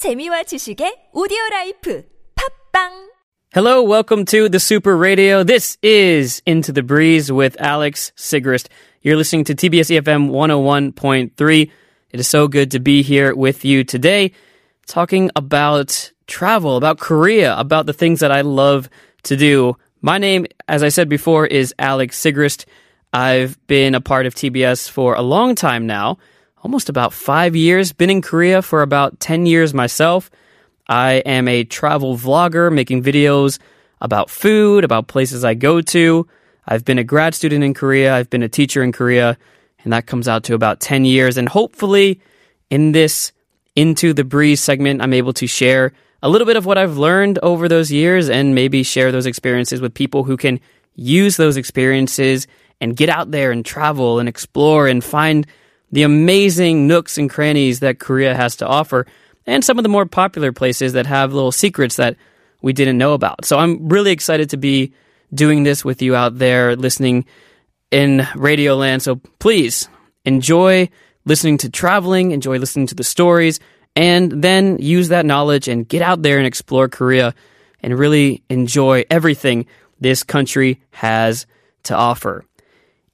재미와 지식의 오디오 라이프 팝빵 Hello, welcome to the Super Radio. This is Into the Breeze with Alex Sigrist. You're listening to TBS EFM 101.3. It is so good to be here with you today, talking about travel, about Korea, about the things that I love to do. My name, as I said before, is Alex Sigrist. I've been a part of TBS for a long time now, almost about five years. Been in Korea for about 10 years myself. I am a travel vlogger making videos about food, about places I go to. I've been a grad student in Korea. I've been a teacher in Korea, and that comes out to about 10 years. And hopefully, in this Into the Breeze segment, I'm able to share a little bit of what I've learned over those years and maybe share those experiences with people who can use those experiences and get out there and travel and explore and find the amazing nooks and crannies that Korea has to offer and some of the more popular places that have little secrets that we didn't know about. So I'm really excited to be doing this with you out there listening in Radio Land. So please enjoy listening to traveling, enjoy listening to the stories, and then use that knowledge and get out there and explore Korea and really enjoy everything this country has to offer.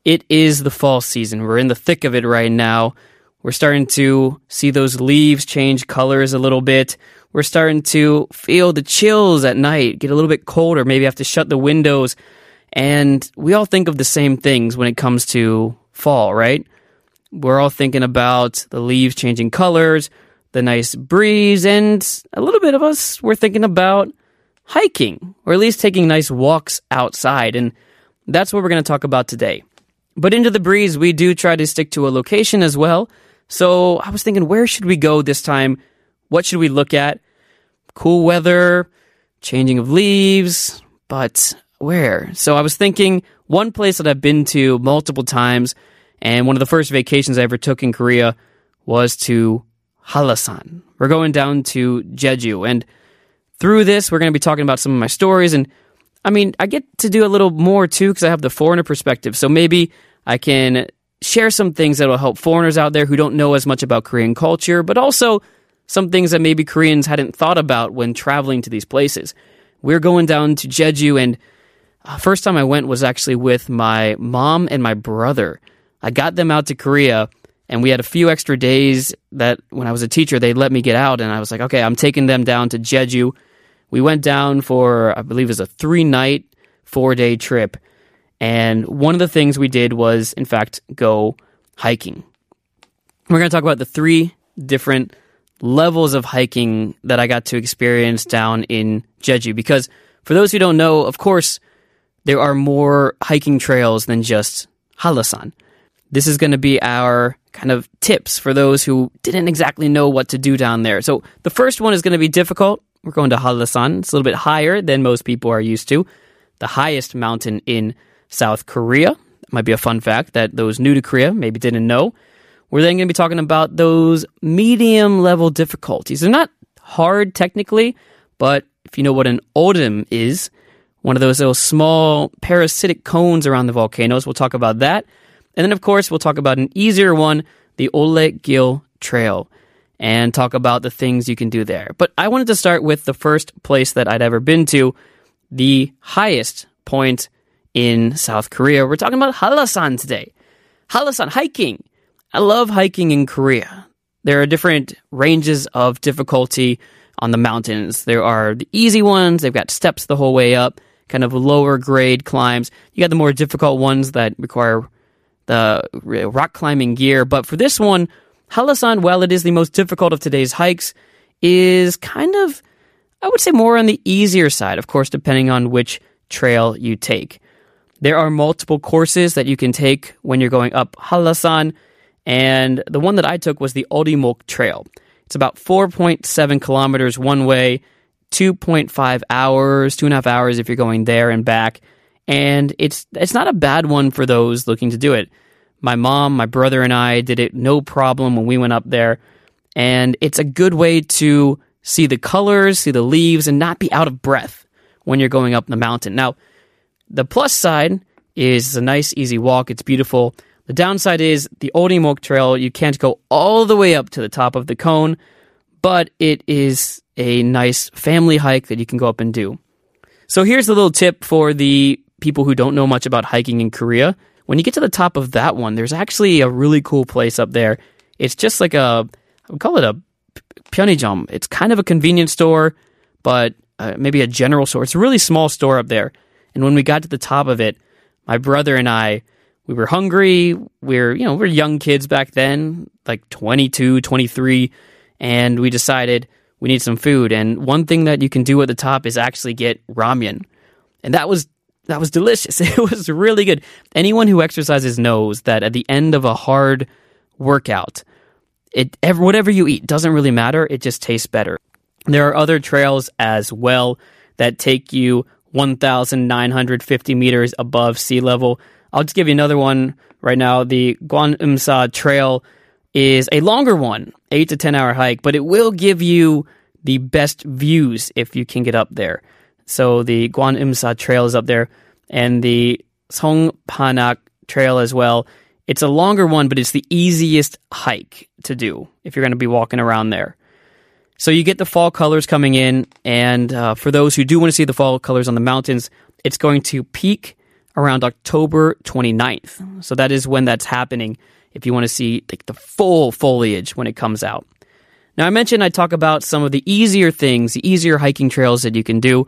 It is the fall season. We're in the thick of it right now. We're starting to see those leaves change colors a little bit. We're starting to feel the chills at night, get a little bit colder, maybe have to shut the windows. And we all think of the same things when it comes to fall, right? We're all thinking about the leaves changing colors, the nice breeze, and a little bit of us, we're thinking about hiking, or at least taking nice walks outside. And that's what we're going to talk about today. But into the breeze, we do try to stick to a location as well. So I was thinking, where should we go this time? What should we look at? Cool weather, changing of leaves, but where? So I was thinking one place that I've been to multiple times, and one of the first vacations I ever took in Korea was to Hallasan. We're going down to Jeju, and through this, we're going to be talking about some of my stories. And I mean, I get to do a little more too because I have the foreigner perspective. So maybe I can share some things that will help foreigners out there who don't know as much about Korean culture, but also some things that maybe Koreans hadn't thought about when traveling to these places. We're going down to Jeju, and uh, first time I went was actually with my mom and my brother. I got them out to Korea, and we had a few extra days that when I was a teacher, they let me get out, and I was like, okay, I'm taking them down to Jeju. We went down for, I believe it was a three night, four day trip. And one of the things we did was, in fact, go hiking. We're going to talk about the three different levels of hiking that I got to experience down in Jeju. Because for those who don't know, of course, there are more hiking trails than just Hallasan. This is going to be our kind of tips for those who didn't exactly know what to do down there. So the first one is going to be difficult. We're going to Hallasan. It's a little bit higher than most people are used to. The highest mountain in South Korea. Might be a fun fact that those new to Korea maybe didn't know. We're then going to be talking about those medium level difficulties. They're not hard technically, but if you know what an odum is, one of those little small parasitic cones around the volcanoes, we'll talk about that. And then, of course, we'll talk about an easier one, the Ollekgil Trail, and talk about the things you can do there. But I wanted to start with the first place that I'd ever been to, the highest point in South Korea. We're talking about Hallasan today. Hallasan, hiking. I love hiking in Korea. There are different ranges of difficulty on the mountains. There are the easy ones, they've got steps the whole way up, kind of lower grade climbs. You got the more difficult ones that require the rock climbing gear. But for this one, Hallasan, while it is the most difficult of today's hikes, is kind of, I would say, more on the easier side, of course, depending on which trail you take. There are multiple courses that you can take when you're going up Hallasan, and the one that I took was the Eorimok Trail. It's about 4.7 kilometers one way, 2.5 hours, two and a half hours if you're going there and back. And it's it's not a bad one for those looking to do it. My mom, my brother, and I did it no problem when we went up there, and it's a good way to see the colors, see the leaves, and not be out of breath when you're going up the mountain. Now, the plus side is a nice, easy walk. It's beautiful. The downside is the Eorimok Trail, you can't go all the way up to the top of the cone, but it is a nice family hike that you can go up and do. So here's a little tip for the people who don't know much about hiking in Korea. When you get to the top of that one, there's actually a really cool place up there. It's just like a, I would call it a pyeonijum. It's kind of a convenience store, but uh, maybe a general store. It's a really small store up there. And when we got to the top of it, my brother and I, we were hungry. We are you know, we are young kids back then, like 22, 23, and we decided we need some food. And one thing that you can do at the top is actually get ramen. And that was that was delicious. It was really good. Anyone who exercises knows that at the end of a hard workout, it whatever you eat doesn't really matter. It just tastes better. There are other trails as well that take you 1,950 meters above sea level. I'll just give you another one right now. The Gwaneumsa Trail is a longer one, eight to 10 hour hike, but it will give you the best views if you can get up there. So the Gwaneumsa Trail is up there, and the Seongpanak Trail as well. It's a longer one, but it's the easiest hike to do if you're going to be walking around there. So you get the fall colors coming in, and uh, for those who do want to see the fall colors on the mountains, it's going to peak around October 29th. So that is when that's happening if you want to see like the full foliage when it comes out. Now I mentioned I talk about some of the easier things, the easier hiking trails that you can do.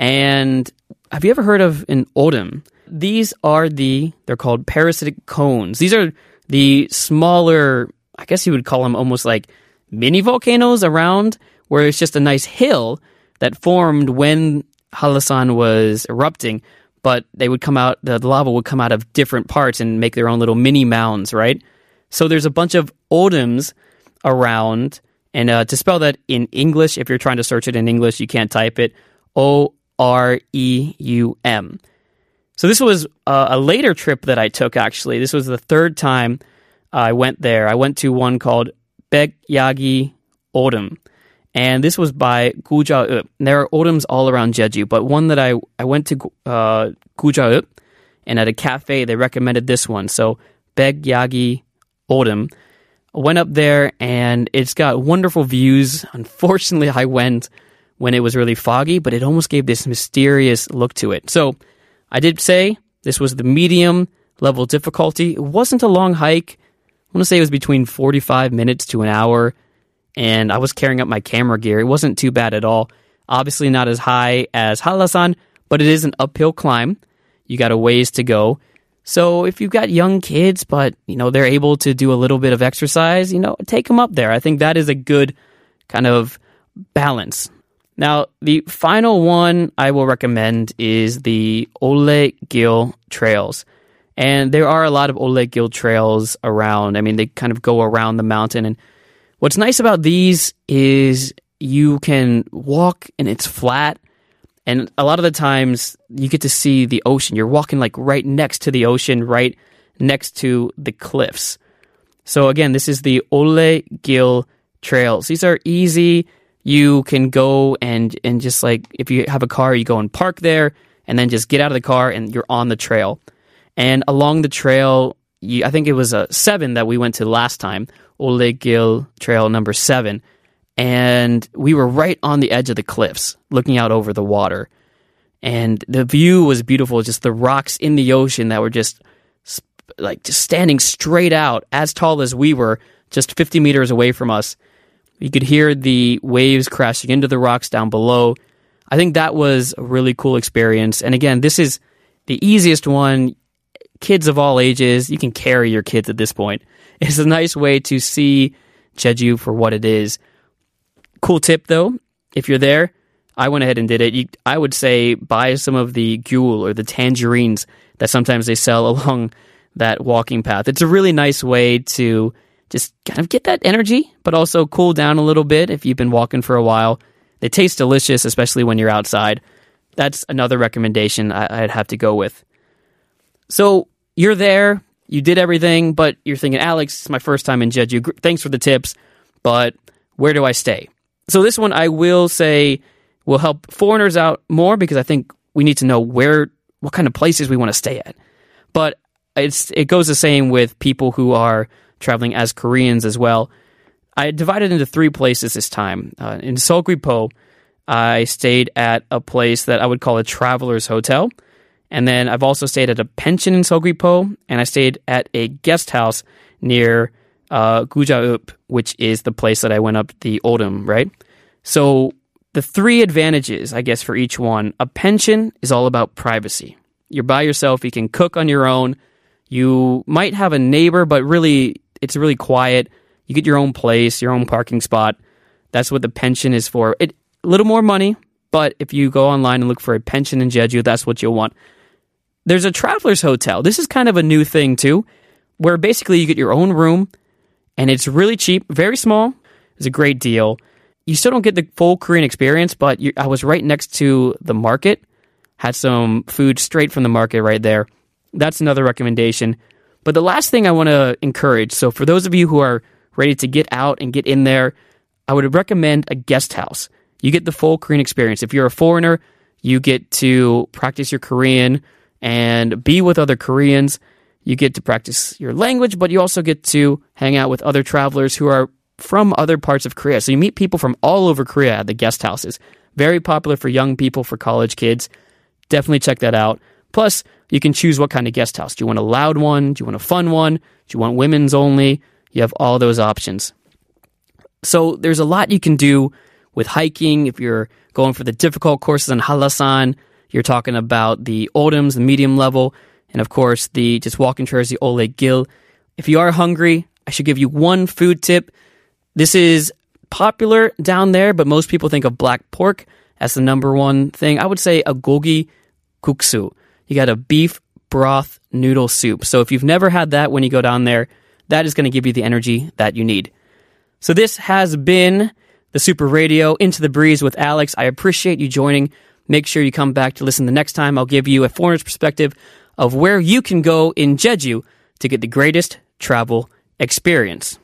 And have you ever heard of an odum? These are the they're called parasitic cones. These are the smaller, I guess you would call them almost like mini volcanoes around where it's just a nice hill that formed when Hallasan was erupting, but they would come out, the lava would come out of different parts and make their own little mini mounds, right? So there's a bunch of odums around. And uh, to spell that in English, if you're trying to search it in English, you can't type it O R E U M. So this was uh, a later trip that I took, actually. This was the third time I went there. I went to one called Baekyagi Odum. And this was by Gujwa There are odums all around Jeju, but one that I, I went to uh, and at a cafe, they recommended this one. So Baekyagi Odum. went up there and it's got wonderful views. Unfortunately, I went when it was really foggy, but it almost gave this mysterious look to it. So I did say this was the medium level difficulty. It wasn't a long hike. I want to say it was between 45 minutes to an hour, and I was carrying up my camera gear. It wasn't too bad at all. Obviously, not as high as Hallasan, but it is an uphill climb. You got a ways to go. So if you've got young kids, but you know they're able to do a little bit of exercise, you know, take them up there. I think that is a good kind of balance. Now, the final one I will recommend is the Olle Gil Trails. And there are a lot of Olle Gil trails around. I mean, they kind of go around the mountain. And what's nice about these is you can walk and it's flat. And a lot of the times you get to see the ocean. You're walking like right next to the ocean, right next to the cliffs. So again, this is the Olle Gil trails. These are easy. You can go and, and just like, if you have a car, you go and park there and then just get out of the car and you're on the trail. And along the trail, you, I think it was a seven that we went to last time, Olle Gil Trail number seven. And we were right on the edge of the cliffs, looking out over the water. And the view was beautiful, just the rocks in the ocean that were just like just standing straight out, as tall as we were, just 50 meters away from us. You could hear the waves crashing into the rocks down below. I think that was a really cool experience. And again, this is the easiest one kids of all ages. You can carry your kids at this point. It's a nice way to see Jeju for what it is. Cool tip though, if you're there, I went ahead and did it. You, I would say buy some of the gyul or the tangerines that sometimes they sell along that walking path. It's a really nice way to just kind of get that energy, but also cool down a little bit if you've been walking for a while. They taste delicious, especially when you're outside. That's another recommendation I'd have to go with. So you're there, you did everything, but you're thinking, Alex, it's my first time in Jeju. Thanks for the tips, but where do I stay? So this one I will say will help foreigners out more because I think we need to know where, what kind of places we want to stay at. But it's it goes the same with people who are traveling as Koreans as well. I divided into three places this time. Uh, in Seogwipo, I stayed at a place that I would call a traveler's hotel. And then I've also stayed at a pension in Seogwipo, and I stayed at a guest house near uh, which is the place that I went up the Odum, right? So the three advantages, I guess, for each one. A pension is all about privacy. You're by yourself. You can cook on your own. You might have a neighbor, but really, it's really quiet. You get your own place, your own parking spot. That's what the pension is for. It a little more money, but if you go online and look for a pension in Jeju, that's what you'll want. There's a traveler's hotel. This is kind of a new thing too, where basically you get your own room, and it's really cheap, very small. It's a great deal. You still don't get the full Korean experience, but you, I was right next to the market, had some food straight from the market right there. That's another recommendation. But the last thing I want to encourage so, for those of you who are ready to get out and get in there, I would recommend a guest house. You get the full Korean experience. If you're a foreigner, you get to practice your Korean and be with other Koreans. You get to practice your language, but you also get to hang out with other travelers who are from other parts of Korea. So you meet people from all over Korea at the guest houses. Very popular for young people, for college kids. Definitely check that out. Plus, you can choose what kind of guest house. Do you want a loud one? Do you want a fun one? Do you want women's only? You have all those options. So there's a lot you can do with hiking. If you're going for the difficult courses on Hallasan, you're talking about the Odums, the medium level, and of course the just walking towards the Olle Gil. If you are hungry, I should give you one food tip. This is popular down there, but most people think of black pork as the number one thing. I would say a gogi kuksu. You got a beef broth noodle soup. So if you've never had that when you go down there, that is going to give you the energy that you need. So this has been the Super Radio Into the Breeze with Alex. I appreciate you joining. Make sure you come back to listen the next time. I'll give you a foreigner's perspective of where you can go in Jeju to get the greatest travel experience.